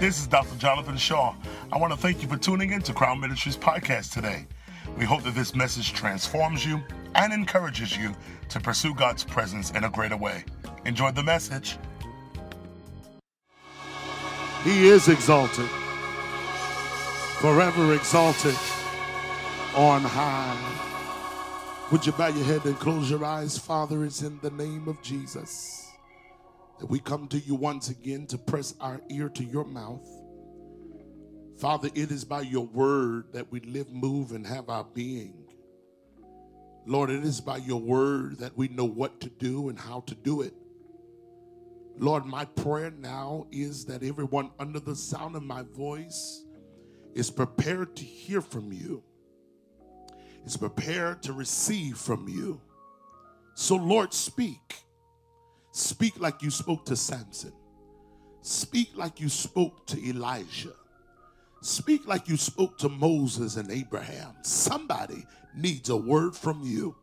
This is Dr. Jonathan Shaw. I want to thank you for tuning in to Crown Ministries podcast today. We hope that this message transforms you and encourages you to pursue God's presence in a greater way. Enjoy the message. He is exalted, forever exalted on high. Would you bow your head and close your eyes? Father, it's in the name of Jesus that we come to you once again to press our ear to your mouth. Father, it is by your word that we live, move, and have our being. Lord, it is by your word that we know what to do and how to do it. Lord, my prayer now is that everyone under the sound of my voice is prepared to hear from you, is prepared to receive from you. So, Lord, speak. Speak like you spoke to Samson. Speak like you spoke to Elijah. Speak like you spoke to Moses and Abraham. Somebody needs a word from you.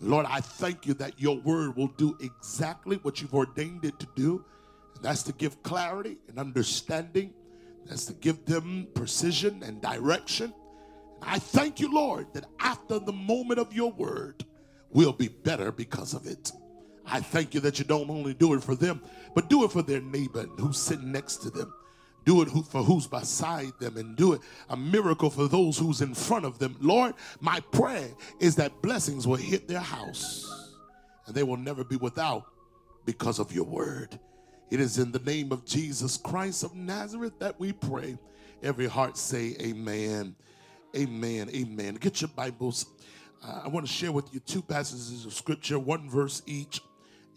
Lord, I thank you that your word will do exactly what you've ordained it to do. And that's to give clarity and understanding. That's to give them precision and direction. And I thank you, Lord, that after the moment of your word, we'll be better because of it. I thank you that you don't only do it for them, but do it for their neighbor who's sitting next to them. Do it for who's beside them and do it a miracle for those who's in front of them. Lord, my prayer is that blessings will hit their house and they will never be without because of your word. It is in the name of Jesus Christ of Nazareth that we pray. Every heart say amen. Amen. Amen. Get your Bibles. Uh, I want to share with you two passages of scripture, one verse each.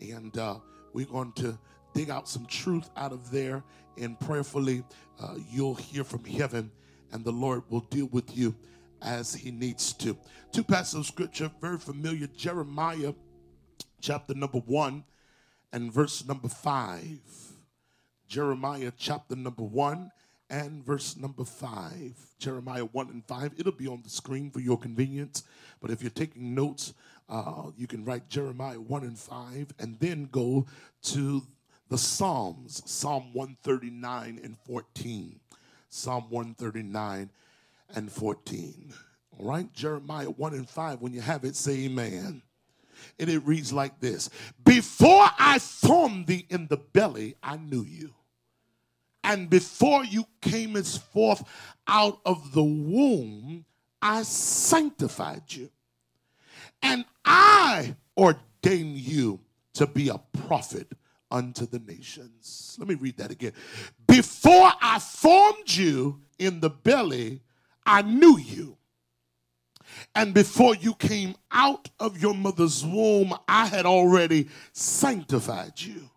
And uh, we're going to dig out some truth out of there. And prayerfully, uh, you'll hear from heaven, and the Lord will deal with you as He needs to. Two passages of scripture, very familiar Jeremiah chapter number one and verse number five. Jeremiah chapter number one and verse number five. Jeremiah 1 and 5. It'll be on the screen for your convenience. But if you're taking notes, uh, you can write Jeremiah 1 and 5 and then go to the Psalms, Psalm 139 and 14. Psalm 139 and 14. All right, Jeremiah 1 and 5. When you have it, say amen. And it reads like this Before I formed thee in the belly, I knew you. And before you came as forth out of the womb, I sanctified you. And I ordain you to be a prophet unto the nations. Let me read that again. Before I formed you in the belly, I knew you. And before you came out of your mother's womb, I had already sanctified you.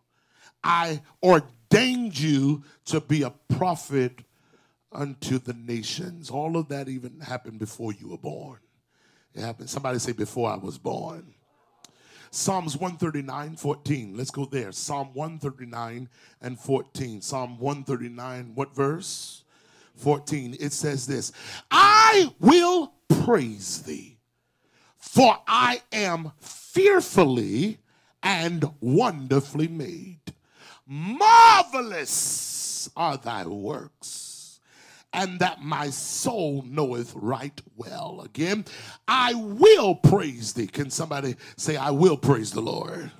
I ordained you to be a prophet unto the nations. All of that even happened before you were born. It happened. Somebody say, before I was born. Psalms 139, 14. Let's go there. Psalm 139 and 14. Psalm 139, what verse? 14. It says this I will praise thee, for I am fearfully and wonderfully made. Marvelous are thy works and that my soul knoweth right well. Again, I will praise thee. Can somebody say, I will praise the Lord?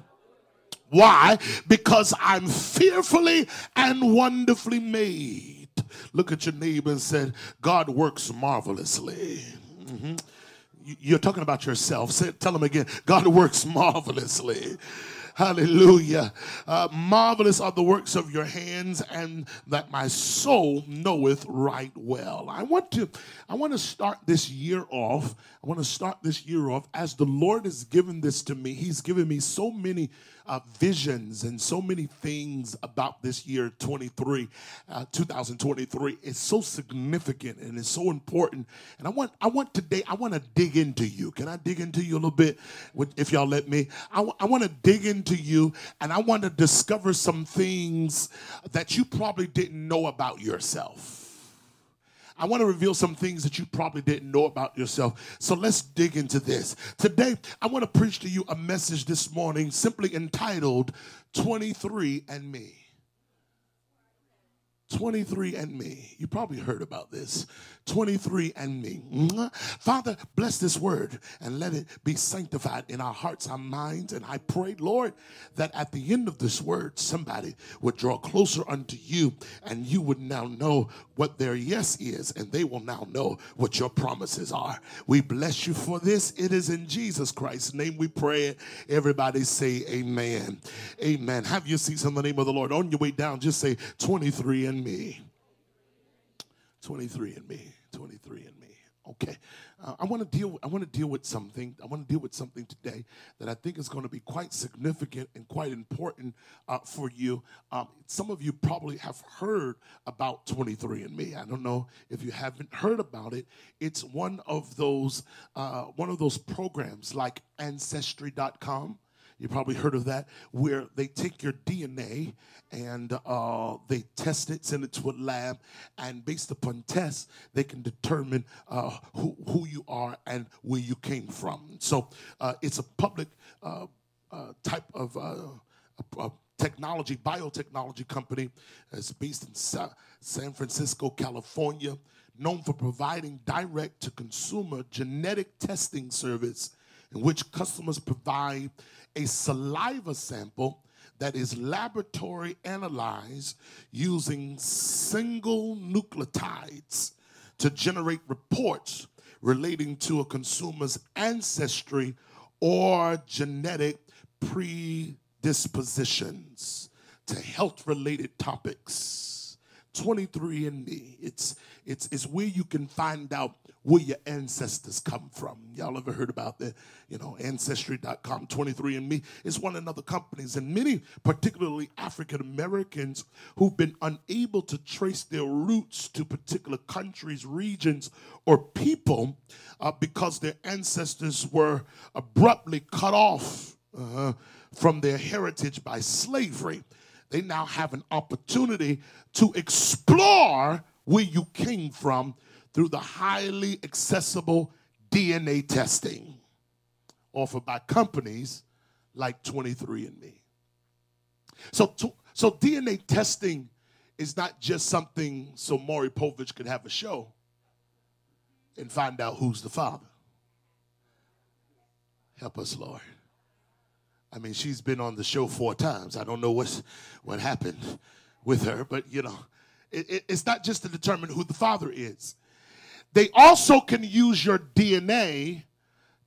Why? Because I'm fearfully and wonderfully made. Look at your neighbor and said, God works marvelously. Mm-hmm. You're talking about yourself. Say, tell them again, God works marvelously. Hallelujah. Uh, marvelous are the works of your hands, and that my soul knoweth right well. I want to, I want to start this year off. I want to start this year off as the Lord has given this to me. He's given me so many uh, visions and so many things about this year 23 uh, 2023 it's so significant and it's so important. And i want i want today i want to dig into you. Can i dig into you a little bit? If y'all let me. I, w- I want to dig into you and i want to discover some things that you probably didn't know about yourself I want to reveal some things that you probably didn't know about yourself. So let's dig into this. Today, I want to preach to you a message this morning simply entitled 23 and Me. 23 and me. You probably heard about this. 23 and me. Father, bless this word and let it be sanctified in our hearts, our minds. And I pray, Lord, that at the end of this word, somebody would draw closer unto you and you would now know what their yes is and they will now know what your promises are. We bless you for this. It is in Jesus Christ's name we pray. Everybody say amen. Amen. Have your seats in the name of the Lord. On your way down, just say 23 and me. 23 and me. 23 and me. Okay. Uh, I want to deal I want to deal with something. I want to deal with something today that I think is going to be quite significant and quite important uh, for you. Um, some of you probably have heard about 23 and me. I don't know if you haven't heard about it. It's one of those uh, one of those programs like ancestry.com you probably heard of that, where they take your DNA and uh, they test it, send it to a lab, and based upon tests, they can determine uh, who, who you are and where you came from. So uh, it's a public uh, uh, type of uh, technology, biotechnology company. It's based in Sa- San Francisco, California, known for providing direct to consumer genetic testing service in which customers provide a saliva sample that is laboratory analyzed using single nucleotides to generate reports relating to a consumer's ancestry or genetic predispositions to health related topics. 23andMe, it's, it's, it's where you can find out where your ancestors come from. Y'all ever heard about the, you know, ancestry.com, 23andMe? It's one of other companies. And many, particularly African Americans, who've been unable to trace their roots to particular countries, regions, or people uh, because their ancestors were abruptly cut off uh, from their heritage by slavery. They now have an opportunity to explore where you came from through the highly accessible DNA testing offered by companies like 23andMe. So, to, so DNA testing is not just something so Maury Povich could have a show and find out who's the father. Help us, Lord. I mean, she's been on the show four times. I don't know what's, what happened with her, but you know, it, it, it's not just to determine who the father is. They also can use your DNA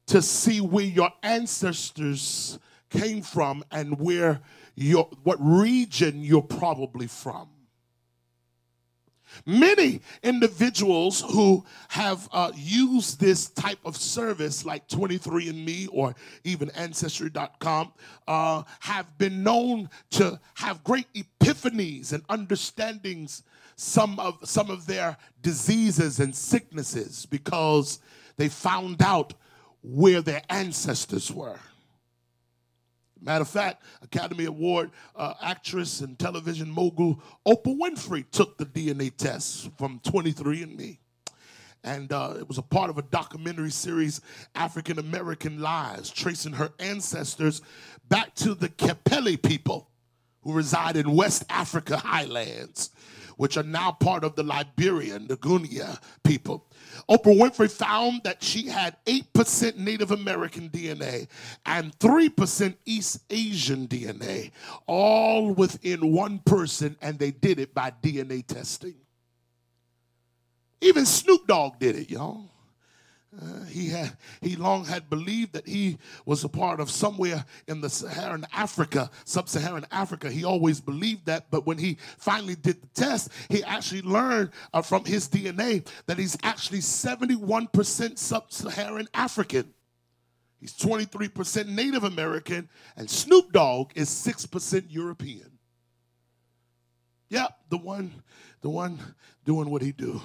to see where your ancestors came from and where your what region you're probably from. Many individuals who have uh, used this type of service, like 23andMe or even Ancestry.com, uh, have been known to have great epiphanies and understandings some of some of their diseases and sicknesses because they found out where their ancestors were. Matter of fact, Academy Award uh, actress and television mogul Oprah Winfrey took the DNA test from 23andMe. And uh, it was a part of a documentary series, African American Lives, tracing her ancestors back to the Kpelle people who reside in West Africa highlands which are now part of the Liberian, the people. Oprah Winfrey found that she had 8% Native American DNA and 3% East Asian DNA, all within one person, and they did it by DNA testing. Even Snoop Dogg did it, y'all. Uh, he had he long had believed that he was a part of somewhere in the Saharan Africa, sub-Saharan Africa. He always believed that, but when he finally did the test, he actually learned uh, from his DNA that he's actually 71% sub-Saharan African. He's 23% Native American, and Snoop Dogg is 6% European. Yep, the one, the one doing what he do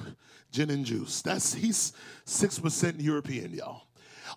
gin and juice. That's he's 6% European, y'all.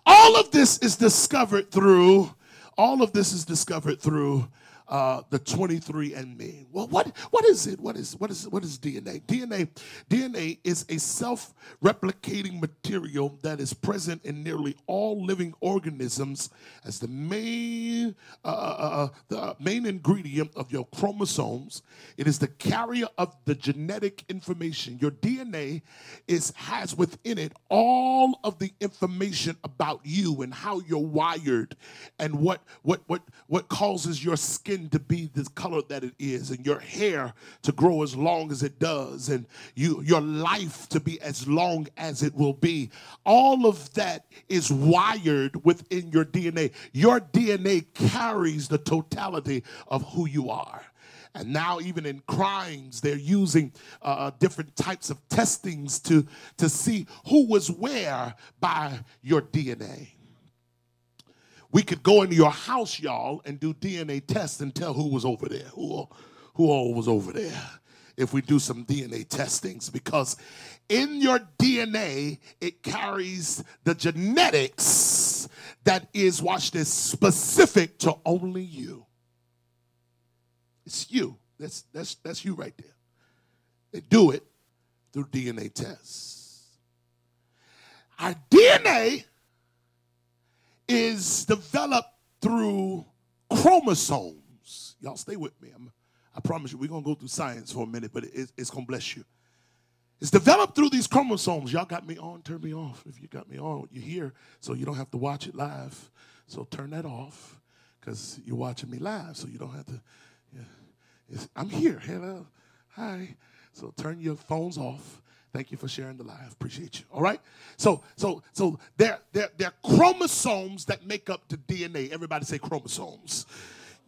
All of this is discovered through all of this is discovered through uh, the 23andMe. Well, what what is it? What is what is what is DNA? DNA DNA is a self-replicating material that is present in nearly all living organisms as the main uh, uh, uh, the main ingredient of your chromosomes. It is the carrier of the genetic information. Your DNA is has within it all of the information about you and how you're wired and what what what what causes your skin skin to be the color that it is and your hair to grow as long as it does and you your life to be as long as it will be. All of that is wired within your DNA your DNA carries the totality of who you are. And now, even in crimes, they're using uh, uh different types of testings to, to see who was where by your DNA. We could go into your house, y'all, and do DNA tests and tell who was over there, who, who all was over there, if we do some DNA testings. Because in your DNA, it carries the genetics that is, watch this, specific to only you. It's you. That's, that's, that's you right there. They do it through DNA tests. Our DNA is developed through chromosomes. Y'all stay with me. I'm, i promise you, we're going to go through science for a minute, but it, it's going to bless you. It's developed through these chromosomes. Y'all got me on, turn me off. If you got me on, you're here, so you don't have to watch it live. So turn that off because you're watching me live, so you don't have to. Yeah. I'm here. Hello. Hi. So turn your phones off Thank you for sharing the live. Appreciate you. All right. So, so, so there, there, there are chromosomes that make up the DNA. Everybody say chromosomes.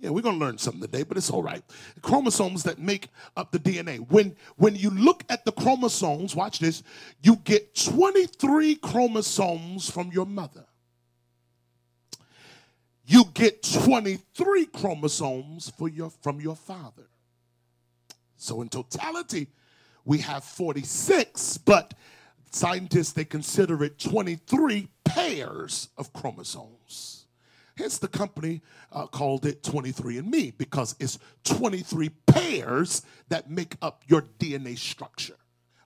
Yeah, we're gonna learn something today, but it's all right. Chromosomes that make up the DNA. When when you look at the chromosomes, watch this, you get 23 chromosomes from your mother. You get 23 chromosomes for your from your father. So in totality, we have 46, but scientists they consider it 23 pairs of chromosomes. Hence, the company uh, called it 23andMe because it's 23 pairs that make up your DNA structure.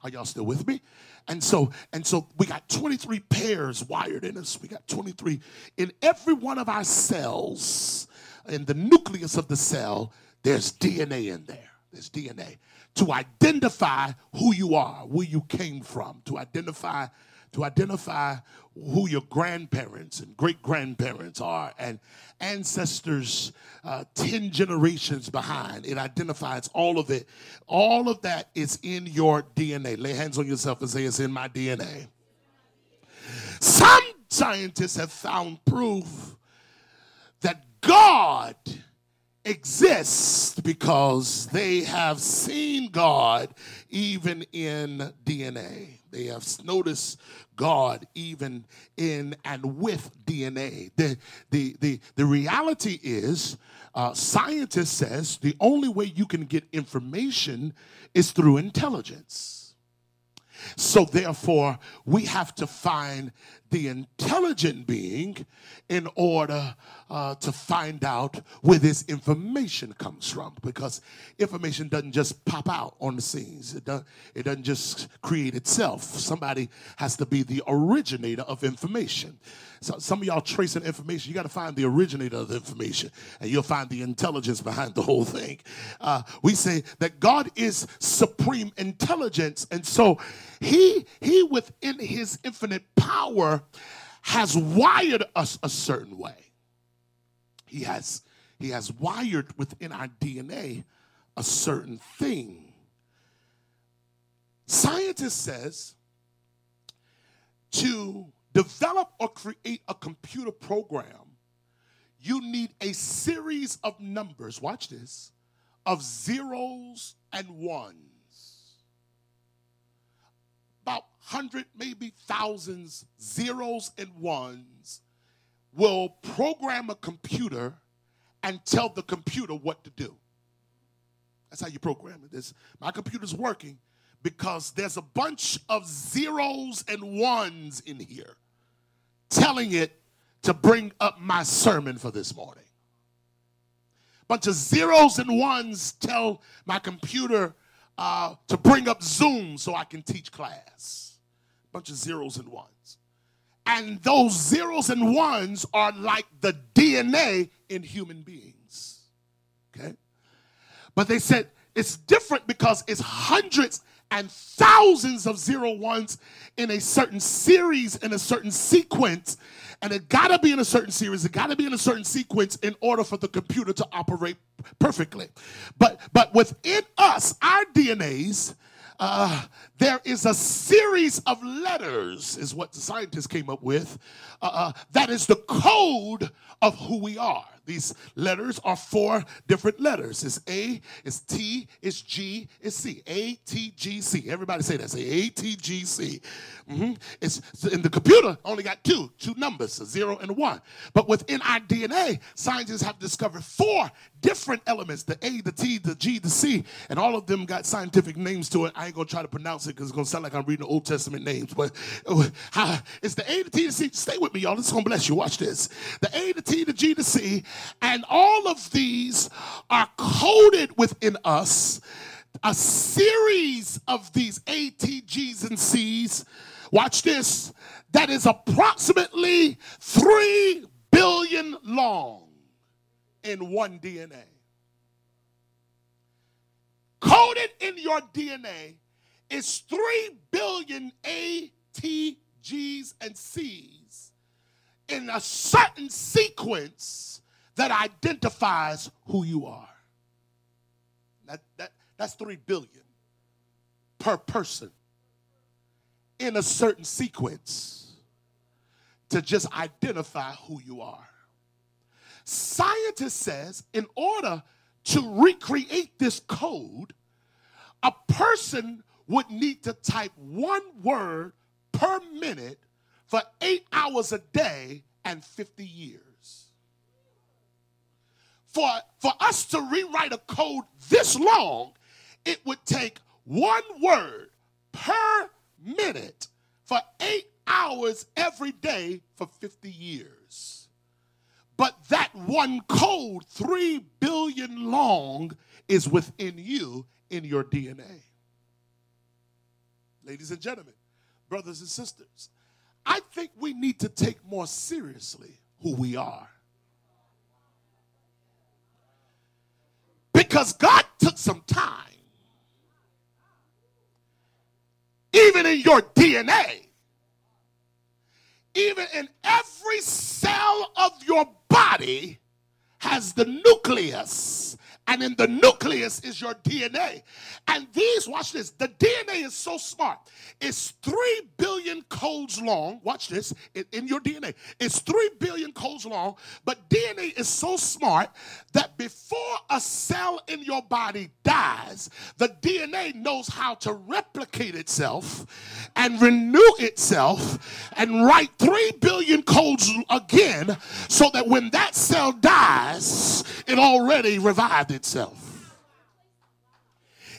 Are y'all still with me? And so, and so we got 23 pairs wired in us. We got 23 in every one of our cells, in the nucleus of the cell, there's DNA in there. There's DNA to identify who you are, where you came from, to identify to identify who your grandparents and great grandparents are and ancestors uh, 10 generations behind. It identifies all of it. All of that is in your DNA. Lay hands on yourself and say, It's in my DNA. Some scientists have found proof that God exist because they have seen God even in DNA. They have noticed God even in and with DNA. The, the, the, the reality is, uh, scientists says the only way you can get information is through intelligence. So therefore, we have to find the intelligent being in order uh, to find out where this information comes from. Because information doesn't just pop out on the scenes. It, does, it doesn't just create itself. Somebody has to be the originator of information. So some of y'all tracing information you got to find the originator of the information and you'll find the intelligence behind the whole thing. Uh, we say that god is supreme intelligence and so he he within his infinite power has wired us a certain way. He has, he has wired within our DNA a certain thing. Scientist says to develop or create a computer program, you need a series of numbers, watch this, of zeros and ones about hundred, maybe thousands, zeros and ones, will program a computer and tell the computer what to do. That's how you program it. This, my computer's working because there's a bunch of zeros and ones in here telling it to bring up my sermon for this morning. bunch of zeros and ones tell my computer uh, to bring up Zoom so I can teach class. Bunch of zeros and ones. And those zeros and ones are like the DNA in human beings. Okay? But they said it's different because it's hundreds and thousands of zero ones in a certain series, in a certain sequence. And it gotta be in a certain series, it gotta be in a certain sequence in order for the computer to operate perfectly. But but within us, our DNAs, uh, there is a series of letters, is what the scientists came up with, uh, uh, that is the code of who we are. These letters are four different letters. It's A, it's T, it's G, it's C. A, T, G, C. Everybody say that. Say A, T, G, C. Mm-hmm. It's in the computer only got two, two numbers, a zero and a one. But within our DNA, scientists have discovered four different elements: the A, the T, the G, the C, and all of them got scientific names to it. I ain't gonna try to pronounce it because it's gonna sound like I'm reading the Old Testament names. But uh, it's the A, the T, the C. Stay with me, y'all. Is gonna bless you. Watch this. The A, the T, the G, the C, and all of these are coded within us. A series of these ATGs and C's. Watch this. That is approximately 3 billion long in one DNA. Coded in your DNA is 3 billion ATGs and C's in a certain sequence that identifies who you are. That, that, that's 3 billion per person in a certain sequence to just identify who you are. Scientist says in order to recreate this code, a person would need to type one word per minute for eight hours a day and 50 years. For, for us to rewrite a code this long, it would take one word per minute for eight hours every day for 50 years. But that one code, three billion long, is within you in your DNA. Ladies and gentlemen, brothers and sisters, I think we need to take more seriously who we are. Because God took some time, even in your DNA, even in every cell of your body, has the nucleus and in the nucleus is your DNA. And these, watch this, the DNA is so smart. It's 3 billion codes long. Watch this, in your DNA. It's 3 billion codes long, but DNA is so smart that before a cell in your body dies, the DNA knows how to replicate itself and renew itself and write 3 billion codes again so that when that cell dies, it already revived itself.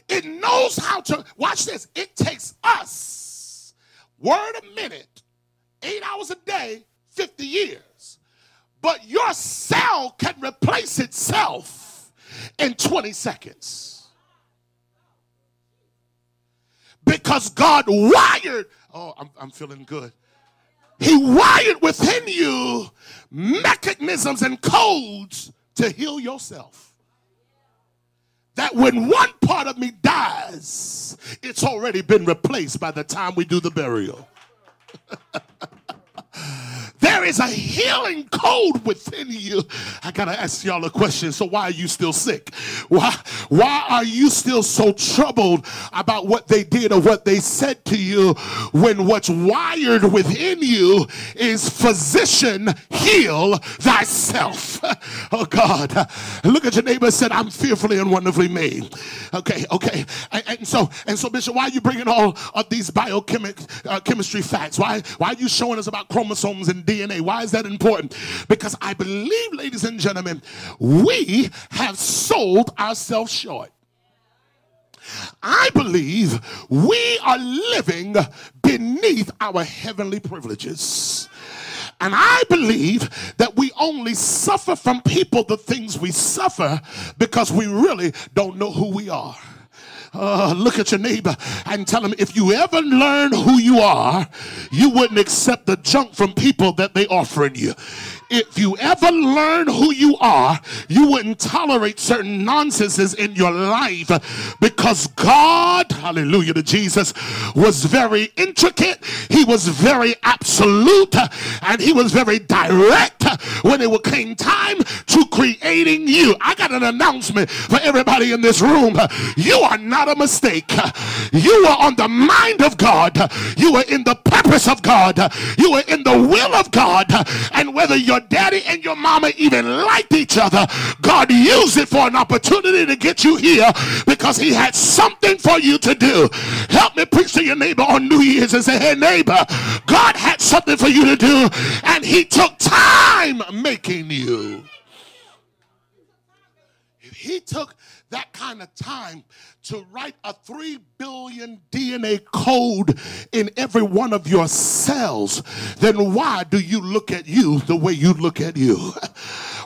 It knows how to, watch this, it takes us, word a minute, eight hours a day, 50 years. But your cell can replace itself in 20 seconds. Because God wired, oh, I'm, I'm feeling good. He wired within you mechanisms and codes to heal yourself that when one part of me dies, it's already been replaced by the time we do the burial. There is a healing code within you. I gotta ask y'all a question. So why are you still sick? Why why are you still so troubled about what they did or what they said to you when what's wired within you is physician heal thyself? Oh God. Look at your neighbor said, I'm fearfully and wonderfully made. Okay, okay. And, and so and so Bishop, why are you bringing all of these biochemistry uh, facts? Why why are you showing us about chromosomes and DNA? DNA. Why is that important? Because I believe, ladies and gentlemen, we have sold ourselves short. I believe we are living beneath our heavenly privileges. And I believe that we only suffer from people the things we suffer because we really don't know who we are. Uh, look at your neighbor and tell him if you ever learn who you are, you wouldn't accept the junk from people that they offering you if you ever learn who you are, you wouldn't tolerate certain nonsenses in your life because God, hallelujah to Jesus, was very intricate. He was very absolute and he was very direct when it came time to creating you. I got an announcement for everybody in this room. You are not a mistake. You are on the mind of God. You are in the purpose of God. You are in the will of God. And whether you're daddy and your mama even liked each other, God used it for an opportunity to get you here because he had something for you to do. Help me preach to your neighbor on New Year's and say, hey, neighbor, God had something for you to do and he took time making you. He took that kind of time to write a 3 billion DNA code in every one of your cells, then why do you look at you the way you look at you?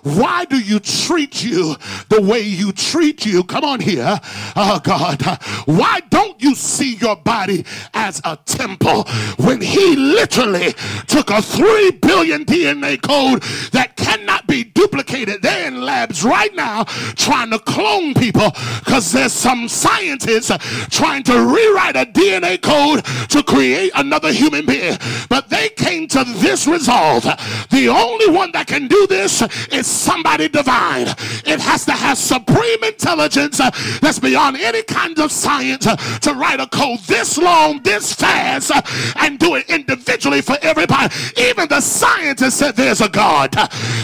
Why do you treat you the way you treat you? Come on here. Oh, God. Why don't you see your body as a temple when He literally took a 3 billion DNA code that cannot be duplicated? They're in labs right now trying to clone people because there's some scientists trying to rewrite a DNA code to create another human being. But they came to this resolve. The only one that can do this is somebody divine. It has to have supreme intelligence that's beyond any kind of science to write a code this long, this fast, and do it individually for everybody. Even the scientists said there's a God.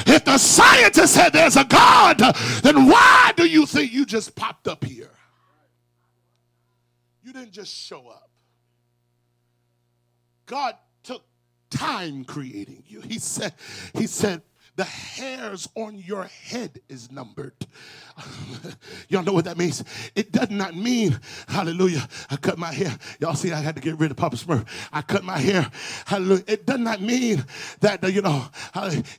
If the scientists said there's a God, then why do you think you just popped up here? You didn't just show up. God took time creating you. He said, He said, the hairs on your head is numbered. Y'all know what that means? It does not mean, hallelujah, I cut my hair. Y'all see, I had to get rid of Papa Smurf. I cut my hair. Hallelujah. It does not mean that, you know,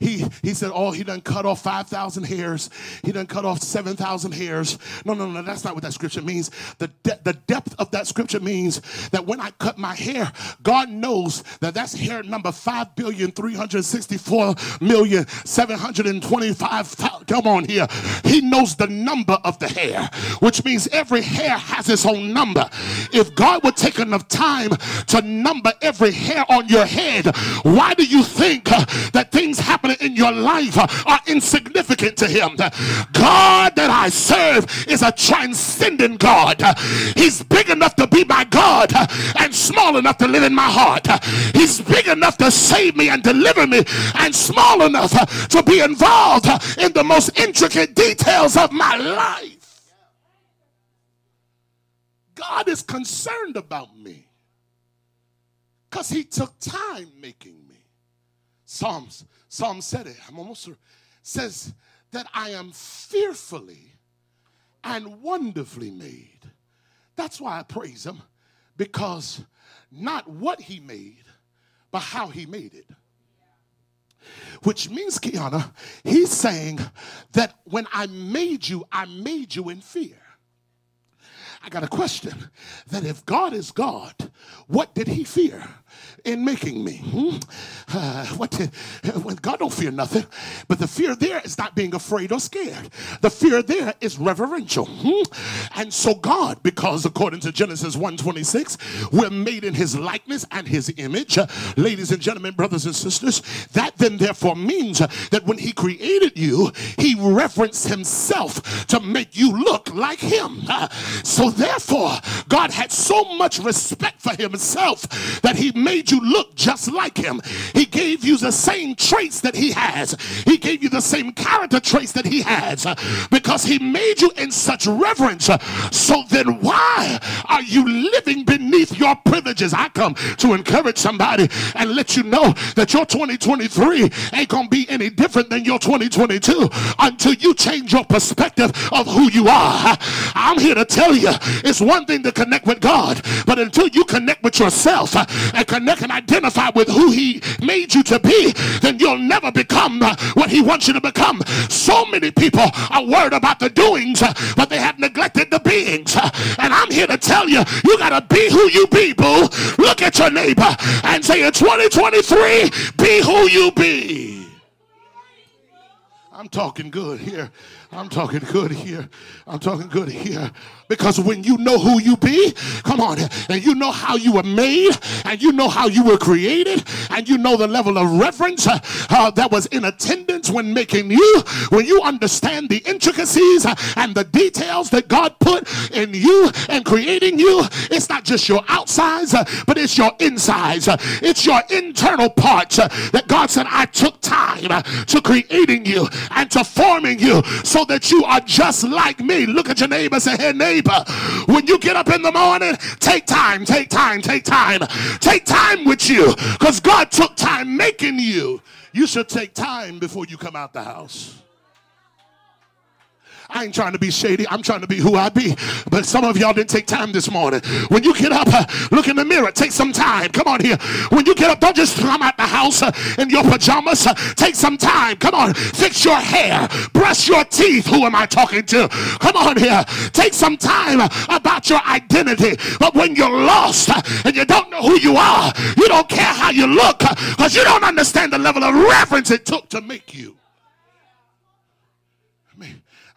he, he said, oh, he done cut off 5,000 hairs. He done cut off 7,000 hairs. No, no, no, that's not what that scripture means. The, de- the depth of that scripture means that when I cut my hair, God knows that that's hair number 5,364,725. Come on here. He knows the number of the hair, which means every hair has its own number. If God would take enough time to number every hair on your head, why do you think uh, that things happening in your life uh, are insignificant to Him? God that I serve is a transcendent God. He's big enough to be my God and small enough to live in my heart. He's big enough to save me and deliver me and small enough to be involved in the most intricate details of my life. God is concerned about me because he took time making me. Psalms, Psalm said it, I'm almost sure, says that I am fearfully and wonderfully made. That's why I praise him because not what he made, but how he made it. Which means, Kiana, he's saying that when I made you, I made you in fear. I got a question that if God is God, what did he fear? In making me. Hmm? Uh, what when God don't fear nothing, but the fear there is not being afraid or scared. The fear there is reverential. Hmm? And so God, because according to Genesis 1:26, we're made in his likeness and his image. Uh, ladies and gentlemen, brothers and sisters, that then therefore means that when he created you, he reverenced himself to make you look like him. Uh, so therefore, God had so much respect for himself that he made you look just like him. He gave you the same traits that he has. He gave you the same character traits that he has uh, because he made you in such reverence. Uh, so then why are you living beneath your privileges? I come to encourage somebody and let you know that your 2023 ain't going to be any different than your 2022 until you change your perspective of who you are. I'm here to tell you it's one thing to connect with God, but until you connect with yourself uh, and connect and identify with who He made you to be, then you'll never become uh, what He wants you to become. So many people are worried about the doings, uh, but they have neglected the beings. Uh, and I'm here to tell you, you got to be who you be, boo. Look at your neighbor and say, in 2023, be who you be. I'm talking good here. I'm talking good here. I'm talking good here. Because when you know who you be, come on, and you know how you were made, and you know how you were created, and you know the level of reverence uh, uh, that was in attendance when making you, when you understand the intricacies uh, and the details that God put in you and creating you, it's not just your outsides, uh, but it's your insides. Uh, it's your internal parts that God said, I took time to creating you and to forming you so that you are just like me. Look at your neighbor, say, hey, neighbor neighbor. When you get up in the morning, take time, take time, take time. Take time with you because God took time making you. You should take time before you come out the house. I ain't trying to be shady. I'm trying to be who I be. But some of y'all didn't take time this morning. When you get up, uh, look in the mirror. Take some time. Come on here. When you get up, don't just come out the house uh, in your pajamas. Uh, take some time. Come on. Fix your hair. Brush your teeth. Who am I talking to? Come on here. Take some time about your identity. But when you're lost uh, and you don't know who you are, you don't care how you look because uh, you don't understand the level of reverence it took to make you.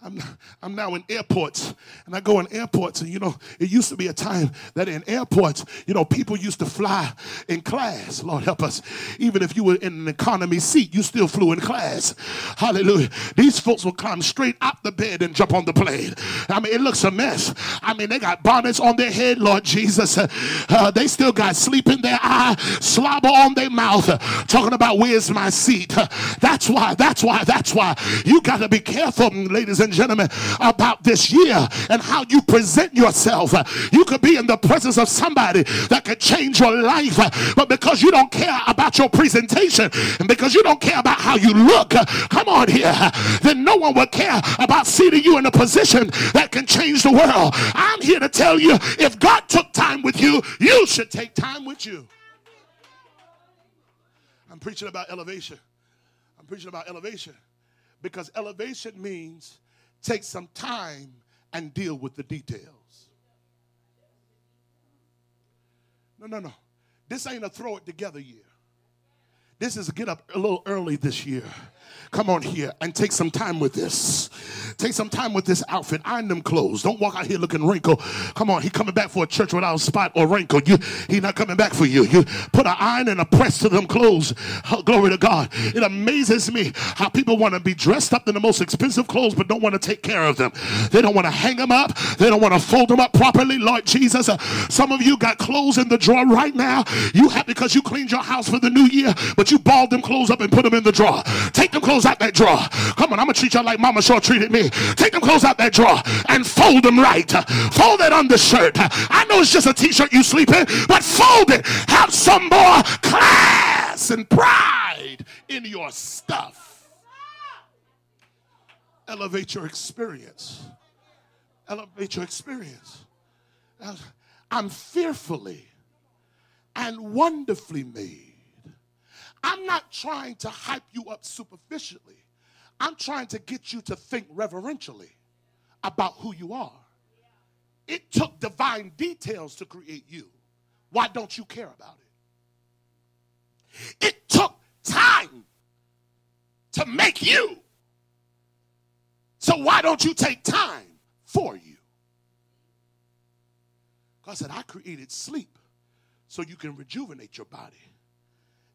I'm, I'm now in airports and I go in airports and you know it used to be a time that in airports you know people used to fly in class. Lord help us. Even if you were in an economy seat you still flew in class. Hallelujah. These folks will climb straight out the bed and jump on the plane. I mean it looks a mess. I mean they got bonnets on their head Lord Jesus. Uh, they still got sleep in their eye slobber on their mouth uh, talking about where's my seat? Uh, that's why that's why that's why you got to be careful ladies and gentlemen, about this year and how you present yourself. You could be in the presence of somebody that could change your life, but because you don't care about your presentation and because you don't care about how you look, come on here, then no one will care about seating you in a position that can change the world. I'm here to tell you if God took time with you, you should take time with you. I'm preaching about elevation. I'm preaching about elevation because elevation means take some time and deal with the details. No, no, no. This ain't a throw it together year. This is get up a little early this year Come on here and take some time with this. Take some time with this outfit. Iron them clothes. Don't walk out here looking wrinkled. Come on, he coming back for a church without a spot or wrinkle. You, he not coming back for you. You put an iron and a press to them clothes. Oh, glory to God. It amazes me how people want to be dressed up in the most expensive clothes but don't want to take care of them. They don't want to hang them up. They don't want to fold them up properly. Lord Jesus, uh, some of you got clothes in the drawer right now. You have because you cleaned your house for the new year, but you balled them clothes up and put them in the drawer. Take them clothes out that drawer. Come on, I'm gonna treat y'all like Mama Shaw treated me. Take them clothes out that drawer and fold them right. Fold that undershirt. I know it's just a t-shirt you sleep in, but fold it. Have some more class and pride in your stuff. Elevate your experience. Elevate your experience. I'm fearfully and wonderfully made. I'm not trying to hype you up superficially. I'm trying to get you to think reverentially about who you are. It took divine details to create you. Why don't you care about it? It took time to make you. So why don't you take time for you? God said, I created sleep so you can rejuvenate your body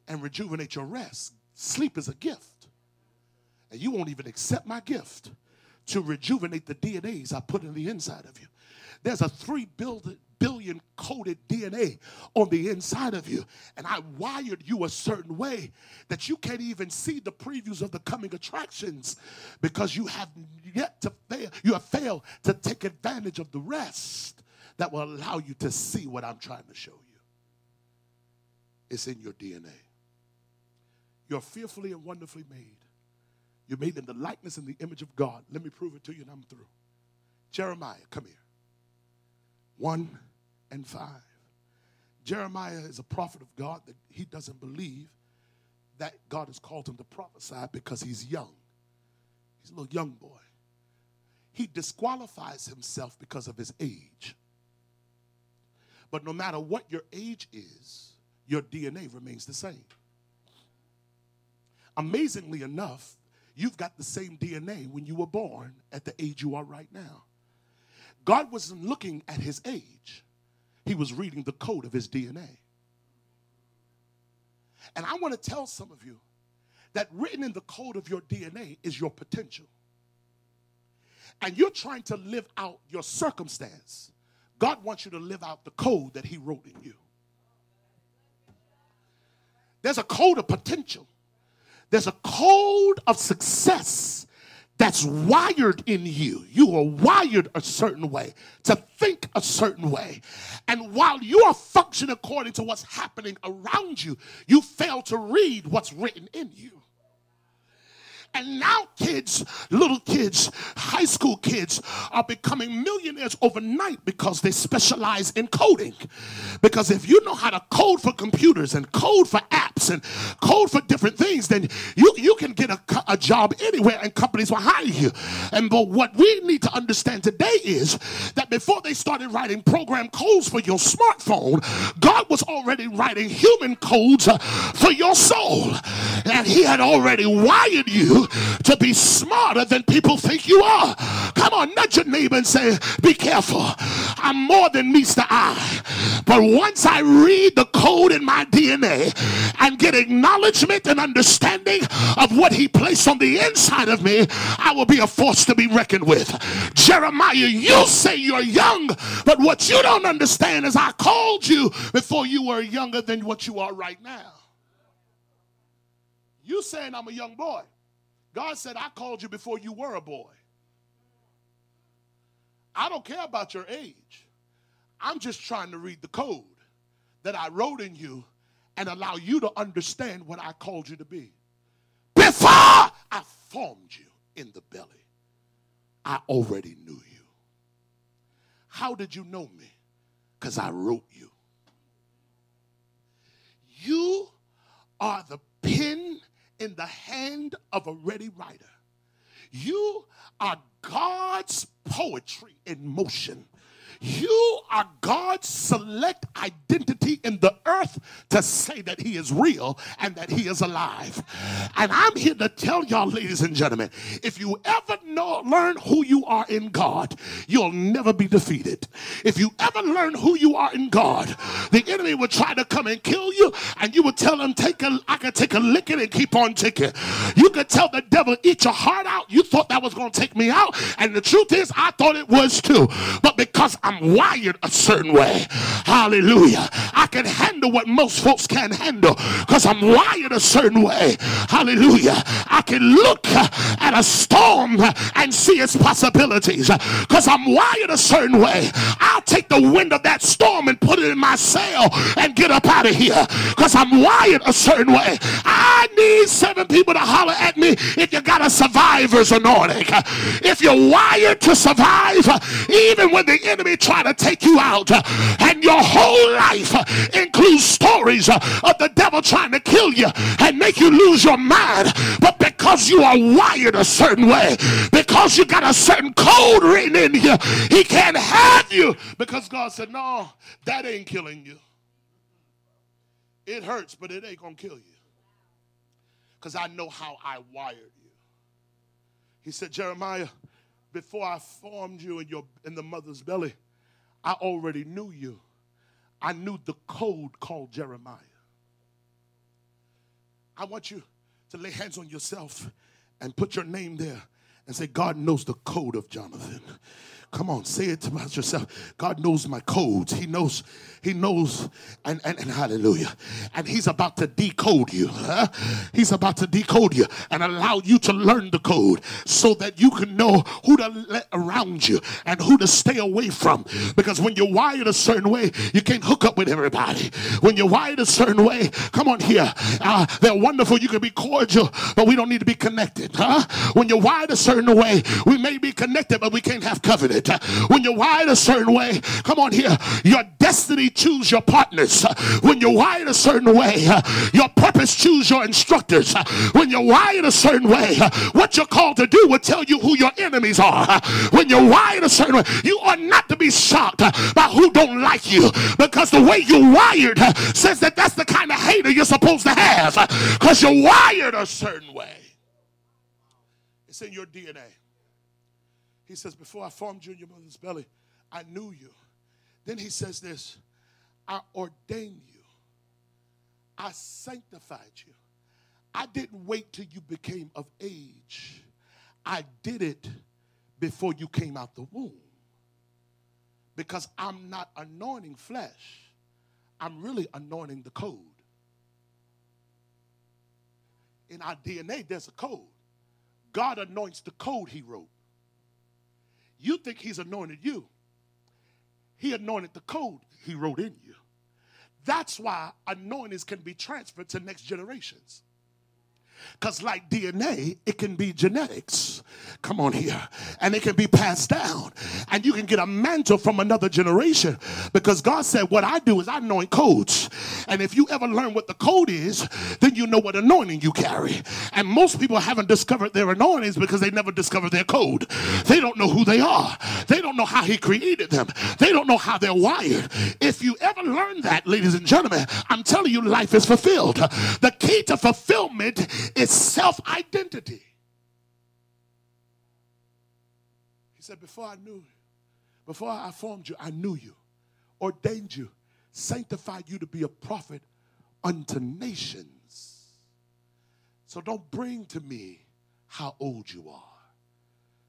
and rejuvenate your rest. Sleep is a gift. And you won't even accept my gift to rejuvenate the DNAs I put in the inside of you. There's a three billion coded DNA on the inside of you. And I wired you a certain way that you can't even see the previews of the coming attractions because you have yet to fail. You have failed to take advantage of the rest that will allow you to see what I'm trying to show you. It's in your DNA. You're fearfully and wonderfully made. You're made in the likeness and the image of God. Let me prove it to you and I'm through. Jeremiah, come here. One and five. Jeremiah is a prophet of God that he doesn't believe that God has called him to prophesy because he's young. He's a little young boy. He disqualifies himself because of his age. But no matter what your age is, your DNA remains the same. Amazingly enough, you've got the same DNA when you were born at the age you are right now. God wasn't looking at his age, he was reading the code of his DNA. And I want to tell some of you that written in the code of your DNA is your potential. And you're trying to live out your circumstance. God wants you to live out the code that He wrote in you. There's a code of potential, there's a code of success that's wired in you. You are wired a certain way, to think a certain way. And while you are functioning according to what's happening around you, you fail to read what's written in you. And now, kids, little kids, high school kids are becoming millionaires overnight because they specialize in coding. Because if you know how to code for computers and code for apps and code for different things, then you, you can get a, a job anywhere and companies will hire you. And but what we need to understand today is that before they started writing program codes for your smartphone, God was already writing human codes uh, for your soul. And He had already wired you to be smarter than people think you are. Come on, nudge your neighbor and say, Be careful. I'm more than meets the eye. But once I read the code in my DNA and get acknowledgement and understanding of what he placed on the inside of me, I will be a force to be reckoned with. Jeremiah, you say you're young, but what you don't understand is I called you before you were younger than what you are right now. You saying I'm a young boy. God said, I called you before you were a boy. I don't care about your age. I'm just trying to read the code that I wrote in you and allow you to understand what I called you to be. Before I formed you in the belly, I already knew you. How did you know me? Because I wrote you. You are the pen in the hand of a ready writer. You are God's poetry in motion. You are God's select identity in the earth to say that He is real and that He is alive. And I'm here to tell y'all, ladies and gentlemen, if you ever know, learn who you are in God, you'll never be defeated. If you ever learn who you are in God, the enemy will try to come and kill you, and you will tell him, "Take a, I can take a licking and keep on ticking." You could tell the devil, "Eat your heart out." You thought that was going to take me out, and the truth is, I thought it was too. But because I I'm wired a certain way. Hallelujah. I can handle what most folks can't handle because I'm wired a certain way. Hallelujah. I can look at a storm and see its possibilities because I'm wired a certain way. I'll take the wind of that storm and put it in my sail and get up out of here because I'm wired a certain way. I need seven people to holler at me if you got a survivor's anointing. If you're wired to survive, even when the enemy try to take you out. Uh, and your whole life uh, includes stories uh, of the devil trying to kill you and make you lose your mind. But because you are wired a certain way, because you got a certain code written in you, he can't have you. Because God said, No, that ain't killing you. It hurts, but it ain't going to kill you. Because I know how I wired you. He said, Jeremiah, before I formed you in, your, in the mother's belly, I already knew you. I knew the code called Jeremiah. I want you to lay hands on yourself and put your name there and say, God knows the code of Jonathan. Come on, say it about yourself. God knows my codes. He knows, he knows, and, and, and hallelujah. And he's about to decode you. Huh? He's about to decode you and allow you to learn the code so that you can know who to let around you and who to stay away from. Because when you're wired a certain way, you can't hook up with everybody. When you're wired a certain way, come on here. Uh, they're wonderful. You can be cordial, but we don't need to be connected. Huh? When you're wired a certain way, we may be connected, but we can't have covenant. When you're wired a certain way, come on here. Your destiny choose your partners. When you're wired a certain way, your purpose choose your instructors. When you're wired a certain way, what you're called to do will tell you who your enemies are. When you're wired a certain way, you are not to be shocked by who don't like you because the way you're wired says that that's the kind of hater you're supposed to have because you're wired a certain way. It's in your DNA. He says, Before I formed you in your mother's belly, I knew you. Then he says this I ordained you, I sanctified you. I didn't wait till you became of age, I did it before you came out the womb. Because I'm not anointing flesh, I'm really anointing the code. In our DNA, there's a code. God anoints the code he wrote. You think he's anointed you. He anointed the code he wrote in you. That's why anointings can be transferred to next generations. Because, like DNA, it can be genetics. Come on here. And it can be passed down. And you can get a mantle from another generation. Because God said, What I do is I anoint codes. And if you ever learn what the code is, then you know what anointing you carry. And most people haven't discovered their anointings because they never discovered their code. They don't know who they are, they don't know how He created them, they don't know how they're wired. If you ever learn that, ladies and gentlemen, I'm telling you, life is fulfilled. The key to fulfillment is self identity. He said, Before I knew, before I formed you, I knew you, ordained you, sanctified you to be a prophet unto nations. So don't bring to me how old you are,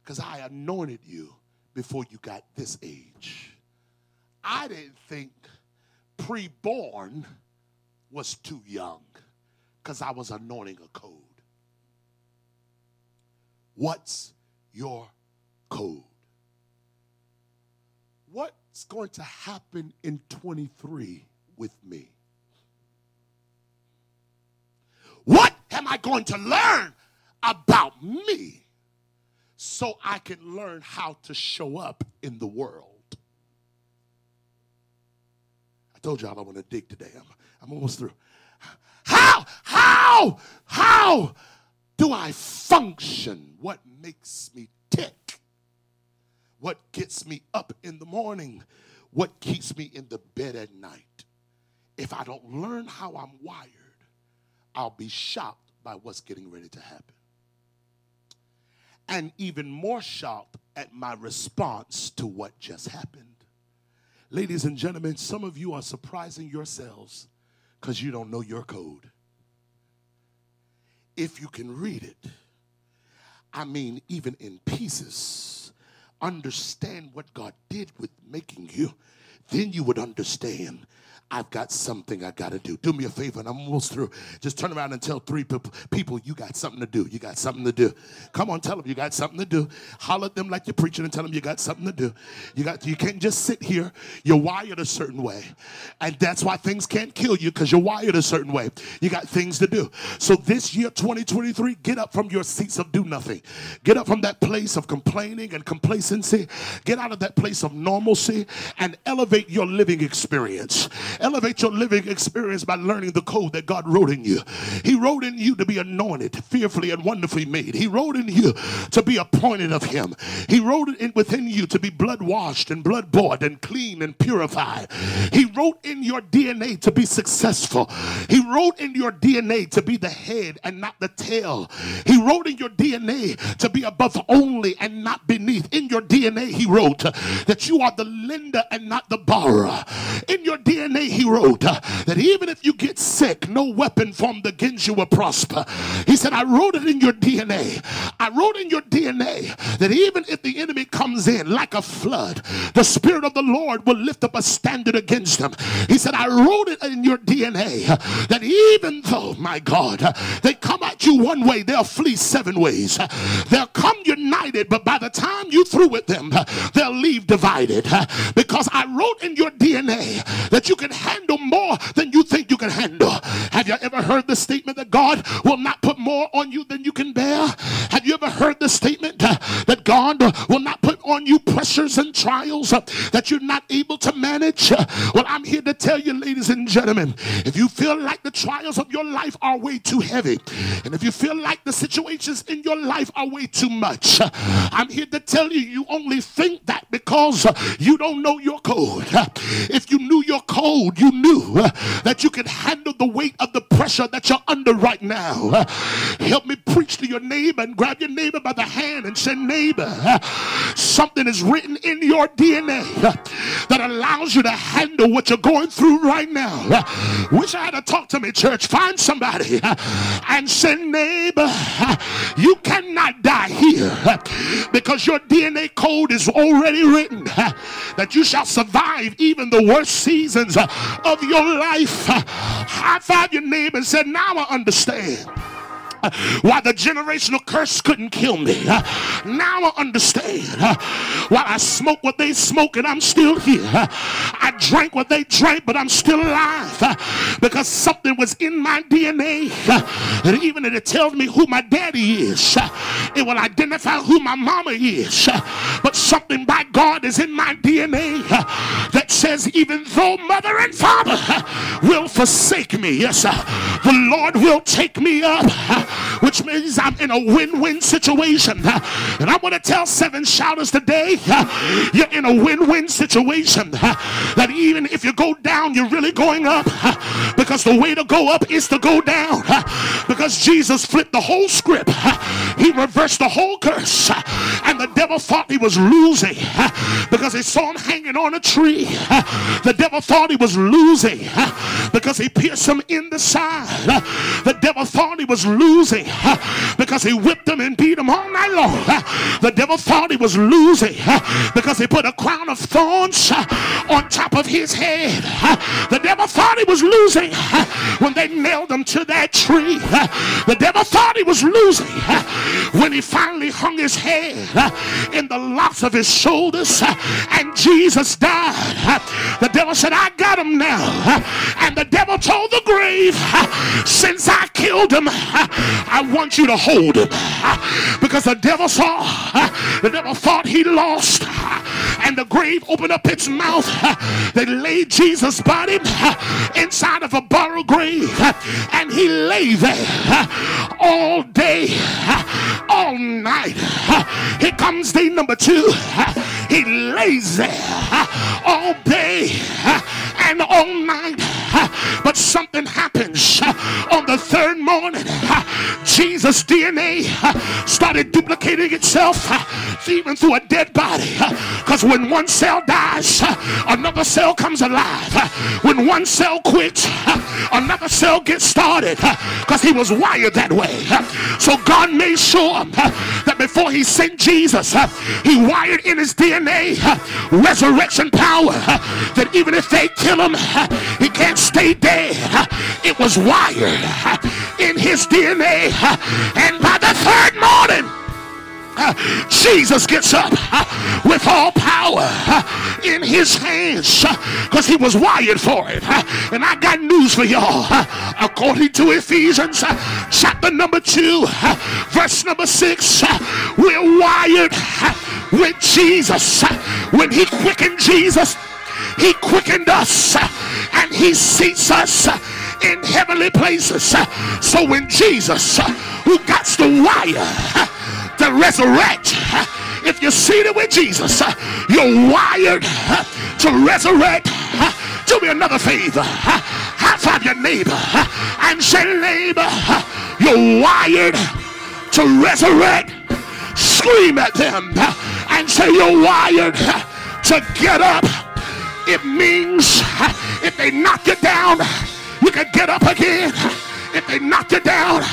because I anointed you before you got this age. I didn't think preborn was too young because I was anointing a code. What's your code? What's going to happen in 23 with me? What am I going to learn about me so I can learn how to show up in the world? I told y'all I want to dig today. I'm, I'm almost through. How, how, do I function? What makes me tick? What gets me up in the morning? What keeps me in the bed at night? If I don't learn how I'm wired, I'll be shocked by what's getting ready to happen. And even more shocked at my response to what just happened. Ladies and gentlemen, some of you are surprising yourselves because you don't know your code if you can read it. I mean, even in pieces, understand what God did with making you, then you would understand I've got something I got to do. Do me a favor, and I'm almost through. Just turn around and tell three people, you got something to do. You got something to do. Come on, tell them you got something to do. Holler at them like you're preaching and tell them you got something to do. You got. You can't just sit here. You're wired a certain way, and that's why things can't kill you because you're wired a certain way. You got things to do. So this year, 2023, get up from your seats of do nothing. Get up from that place of complaining and complacency. Get out of that place of normalcy and elevate your living experience Elevate your living experience by learning the code that God wrote in you. He wrote in you to be anointed, fearfully and wonderfully made. He wrote in you to be appointed of Him. He wrote it within you to be blood washed and blood bought and clean and purified. He wrote in your DNA to be successful. He wrote in your DNA to be the head and not the tail. He wrote in your DNA to be above only and not beneath. In your DNA, He wrote that you are the lender and not the borrower. In your DNA, he wrote uh, that even if you get sick, no weapon formed against you will prosper. He said, I wrote it in your DNA. I wrote in your DNA that even if the enemy comes in like a flood, the Spirit of the Lord will lift up a standard against them. He said, I wrote it in your DNA that even though, my God, they come at you one way, they'll flee seven ways. They'll come united, but by the time you through with them, they'll leave divided. Because I wrote in your DNA that you can handle more than you think you can handle. Have you ever heard the statement that God will not put more on you than you can bear? Have you ever heard the statement uh, that God will not put on you pressures and trials uh, that you're not able to manage? Uh, well, I'm here to tell you, ladies and gentlemen, if you feel like the trials of your life are way too heavy, and if you feel like the situations in your life are way too much, I'm here to tell you, you only think that because you don't know your code. If you knew your code, you knew uh, that you could handle the weight of the pressure that you're under right now. Uh, help me preach to your neighbor and grab your neighbor by the hand and say, Neighbor, uh, something is written in your DNA that allows you to handle what you're going through right now. Wish I had to talk to me, church. Find somebody and say, Neighbor, you cannot die here because your DNA code is already written that you shall survive even the worst seasons of your life. High five your neighbor and said, Now I understand why the generational curse couldn't kill me. Now I understand why I smoke what they smoke and I'm still here. I drank what they drank, but I'm still alive because something was in my DNA. And even if it tells me who my daddy is, it will identify who my mama is. But something by God is in my DNA that says, even though mother and father will forsake me, yes, the Lord will take me up which means I'm in a win-win situation. And I want to tell seven shouters today, you're in a win-win situation. That even if you go down, you're really going up. Because the way to go up is to go down. Because Jesus flipped the whole script. He reversed the whole curse. And the devil thought he was losing because he saw him hanging on a tree. The devil thought he was losing because he pierced him in the side. The devil thought he was losing because he whipped him and beat him all night long. The devil thought he was losing because he put a crown of thorns on top of his head. The devil thought he was losing when they nailed him to that tree. The devil thought he was losing when he finally hung his head in the locks of his shoulders and Jesus died. The devil said, I got him now. And the devil told the grave, since I killed him, I want you to hold him because the devil saw, the devil thought he lost, and the grave opened up its mouth. They laid Jesus' body inside of a borrowed grave, and he lay there all day, all night. Here comes day number two. He lays there all day and all night. But something happens uh, on the third morning. Uh, Jesus' DNA uh, started duplicating itself even through a dead body. Because when one cell dies, another cell comes alive. When one cell quits, another cell gets started. Because he was wired that way. So God made sure that before he sent Jesus, he wired in his DNA resurrection power. That even if they kill him, he can't stay dead. It was wired in his DNA. And by the third morning, Jesus gets up with all power in his hands because he was wired for it. And I got news for y'all. According to Ephesians chapter number 2, verse number 6, we're wired with Jesus. When he quickened Jesus, he quickened us and he seats us in heavenly places. So when Jesus, who got the wire to resurrect, if you're seated with Jesus, you're wired to resurrect. Do me another favor. High five your neighbor and say, neighbor, you're wired to resurrect. Scream at them and say, you're wired to get up. It means If they knock you down, you can get up again. If they knock you down,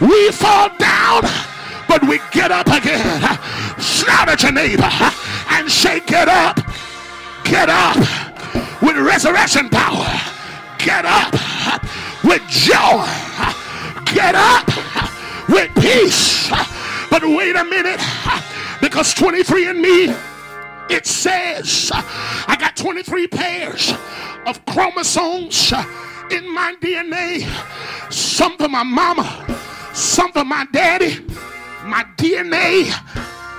we fall down, but we get up again. Shout at your neighbor and say, Get up, get up with resurrection power. Get up with joy. Get up with peace. But wait a minute, because 23 and me, it says I got 23 pairs of chromosomes in my DNA. Some for my mama, some for my daddy. My DNA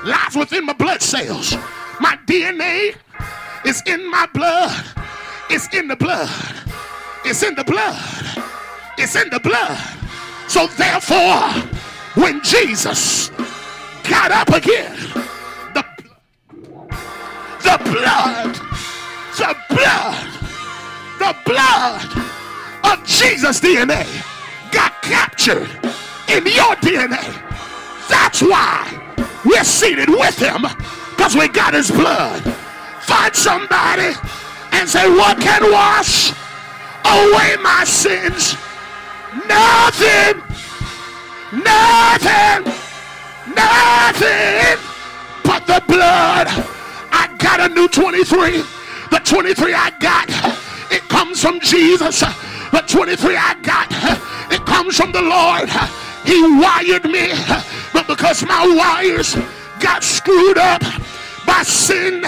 lies within my blood cells. My DNA is in my blood. It's in the blood. It's in the blood. It's in the blood. So therefore, when Jesus got up again, the blood, the blood, the blood of Jesus' DNA got captured in your DNA. That's why we're seated with him because we got his blood. Find somebody and say, What can wash away my sins? Nothing, nothing, nothing but the blood. Got a new 23. The 23 I got, it comes from Jesus. The 23 I got, it comes from the Lord. He wired me, but because my wires got screwed up by sin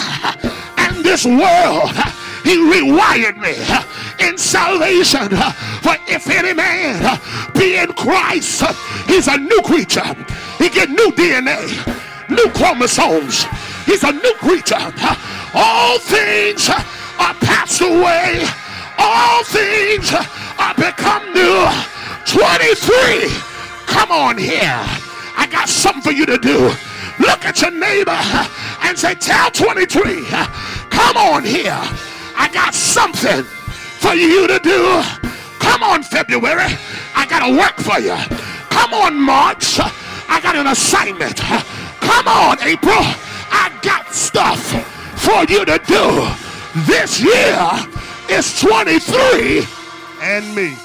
and this world, he rewired me in salvation. For if any man be in Christ, he's a new creature. He get new DNA, new chromosomes. He's a new creature. All things are passed away all things are become new. 23. Come on here. I got something for you to do. Look at your neighbor and say, Tell 23, come on here. I got something for you to do. Come on, February. I got to work for you. Come on, March. I got an assignment. Come on, April. I got stuff for you to do this year is 23 and me.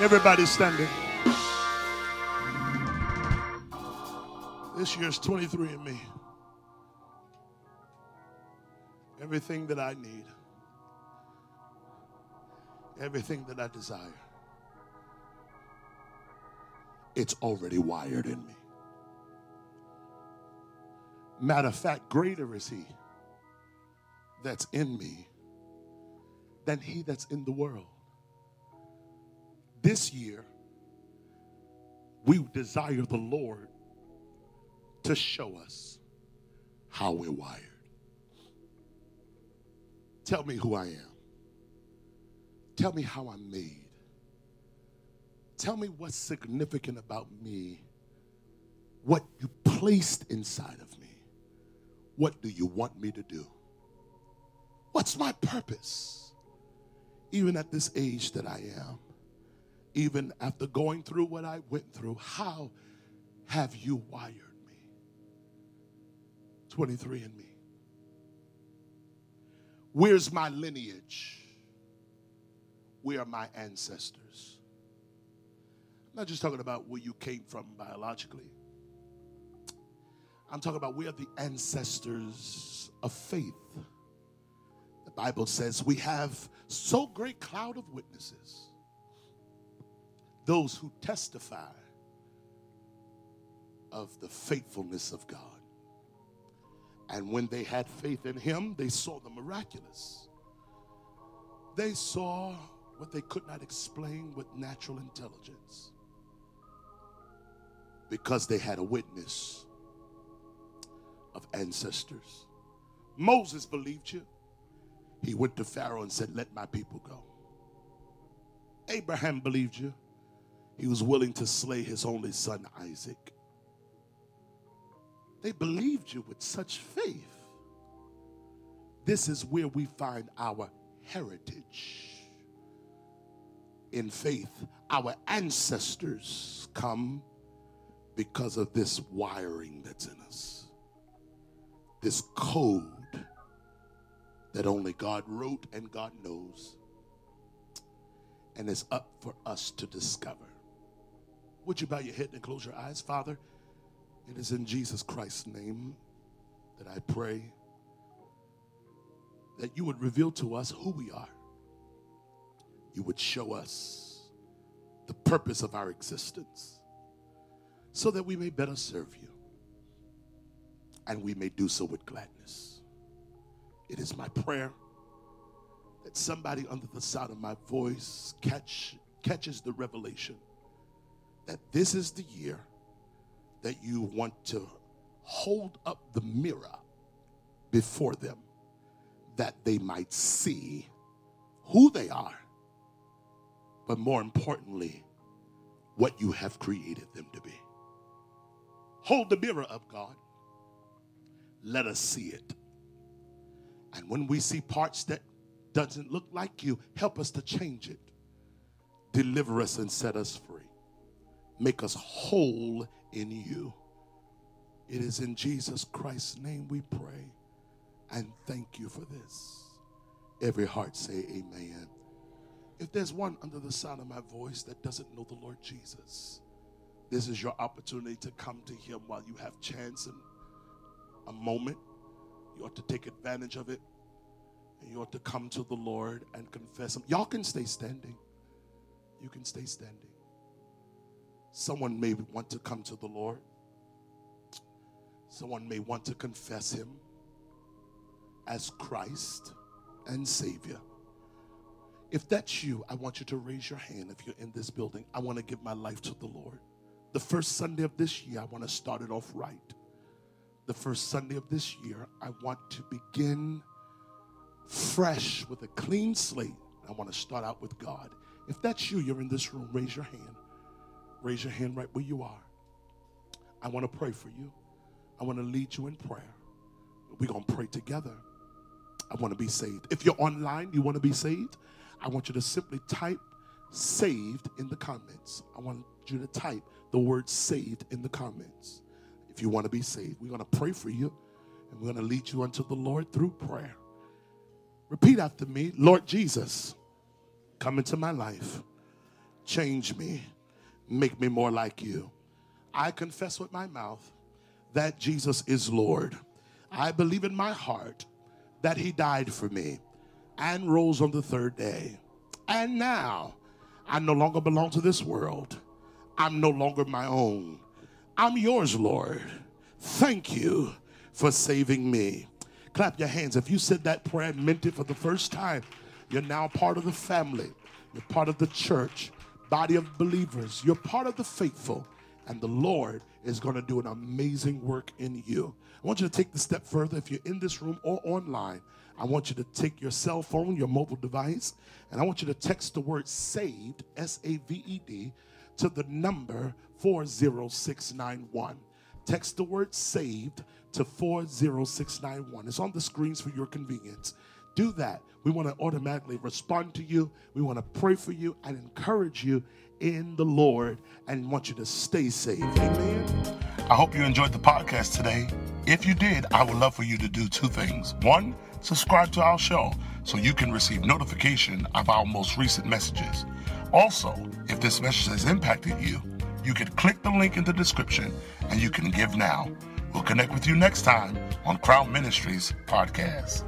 Everybody standing. This year's 23 and me. Everything that I need, everything that I desire, it's already wired in me. Matter of fact, greater is he that's in me than he that's in the world. This year, we desire the Lord to show us how we're wired. Tell me who I am. Tell me how I'm made. Tell me what's significant about me, what you placed inside of me. What do you want me to do? What's my purpose? Even at this age that I am, even after going through what I went through, how have you wired me? 23 and me. Where's my lineage? Where are my ancestors? Not just talking about where you came from biologically. I'm talking about we are the ancestors of faith. The Bible says we have so great cloud of witnesses, those who testify of the faithfulness of God. And when they had faith in him, they saw the miraculous. They saw what they could not explain with natural intelligence because they had a witness of ancestors. Moses believed you. He went to Pharaoh and said, Let my people go. Abraham believed you. He was willing to slay his only son, Isaac. They believed you with such faith. This is where we find our heritage in faith. Our ancestors come because of this wiring that's in us this code that only God wrote and God knows. And it's up for us to discover. Would you bow your head and close your eyes, Father? It is in Jesus Christ's name that I pray that you would reveal to us who we are. You would show us the purpose of our existence so that we may better serve you and we may do so with gladness. It is my prayer that somebody under the sound of my voice catch, catches the revelation that this is the year that you want to hold up the mirror before them that they might see who they are, but more importantly, what you have created them to be. Hold the mirror up, God. Let us see it. And when we see parts that doesn't look like you, help us to change it. Deliver us and set us free. Make us whole in you. It is in Jesus Christ's name we pray and thank you for this. Every heart say amen. If there's one under the sound of my voice that doesn't know the Lord Jesus, this is your opportunity to come to him while you have chance and a moment. You ought to take advantage of it. And you ought to come to the Lord and confess him. Y'all can stay standing. You can stay standing. Someone may want to come to the Lord. Someone may want to confess him as Christ and Savior. If that's you, I want you to raise your hand if you're in this building. I want to give my life to the Lord. The first Sunday of this year, I want to start it off right. The first Sunday of this year, I want to begin fresh with a clean slate. I want to start out with God. If that's you, you're in this room, raise your hand. Raise your hand right where you are. I want to pray for you. I want to lead you in prayer. We're going to pray together. I want to be saved. If you're online, you want to be saved, I want you to simply type saved in the comments. I want you to type the word saved in the comments. If you want to be saved, we're going to pray for you and we're going to lead you unto the Lord through prayer. Repeat after me Lord Jesus, come into my life, change me, make me more like you. I confess with my mouth that Jesus is Lord. I believe in my heart that he died for me and rose on the third day. And now I no longer belong to this world. I'm no longer my own. I'm yours, Lord. Thank you for saving me. Clap your hands. If you said that prayer and meant it for the first time, you're now part of the family. You're part of the church, body of believers. You're part of the faithful. And the Lord is going to do an amazing work in you. I want you to take the step further. If you're in this room or online, I want you to take your cell phone, your mobile device, and I want you to text the word saved, S A V E D, to the number 40691. Text the word saved to 40691. It's on the screens for your convenience. Do that. We want to automatically respond to you. We want to pray for you and encourage you in the Lord and want you to stay saved. Amen. I hope you enjoyed the podcast today. If you did, I would love for you to do two things. One, subscribe to our show so you can receive notification of our most recent messages. Also, if this message has impacted you, you can click the link in the description and you can give now. We'll connect with you next time on Crown Ministries Podcast.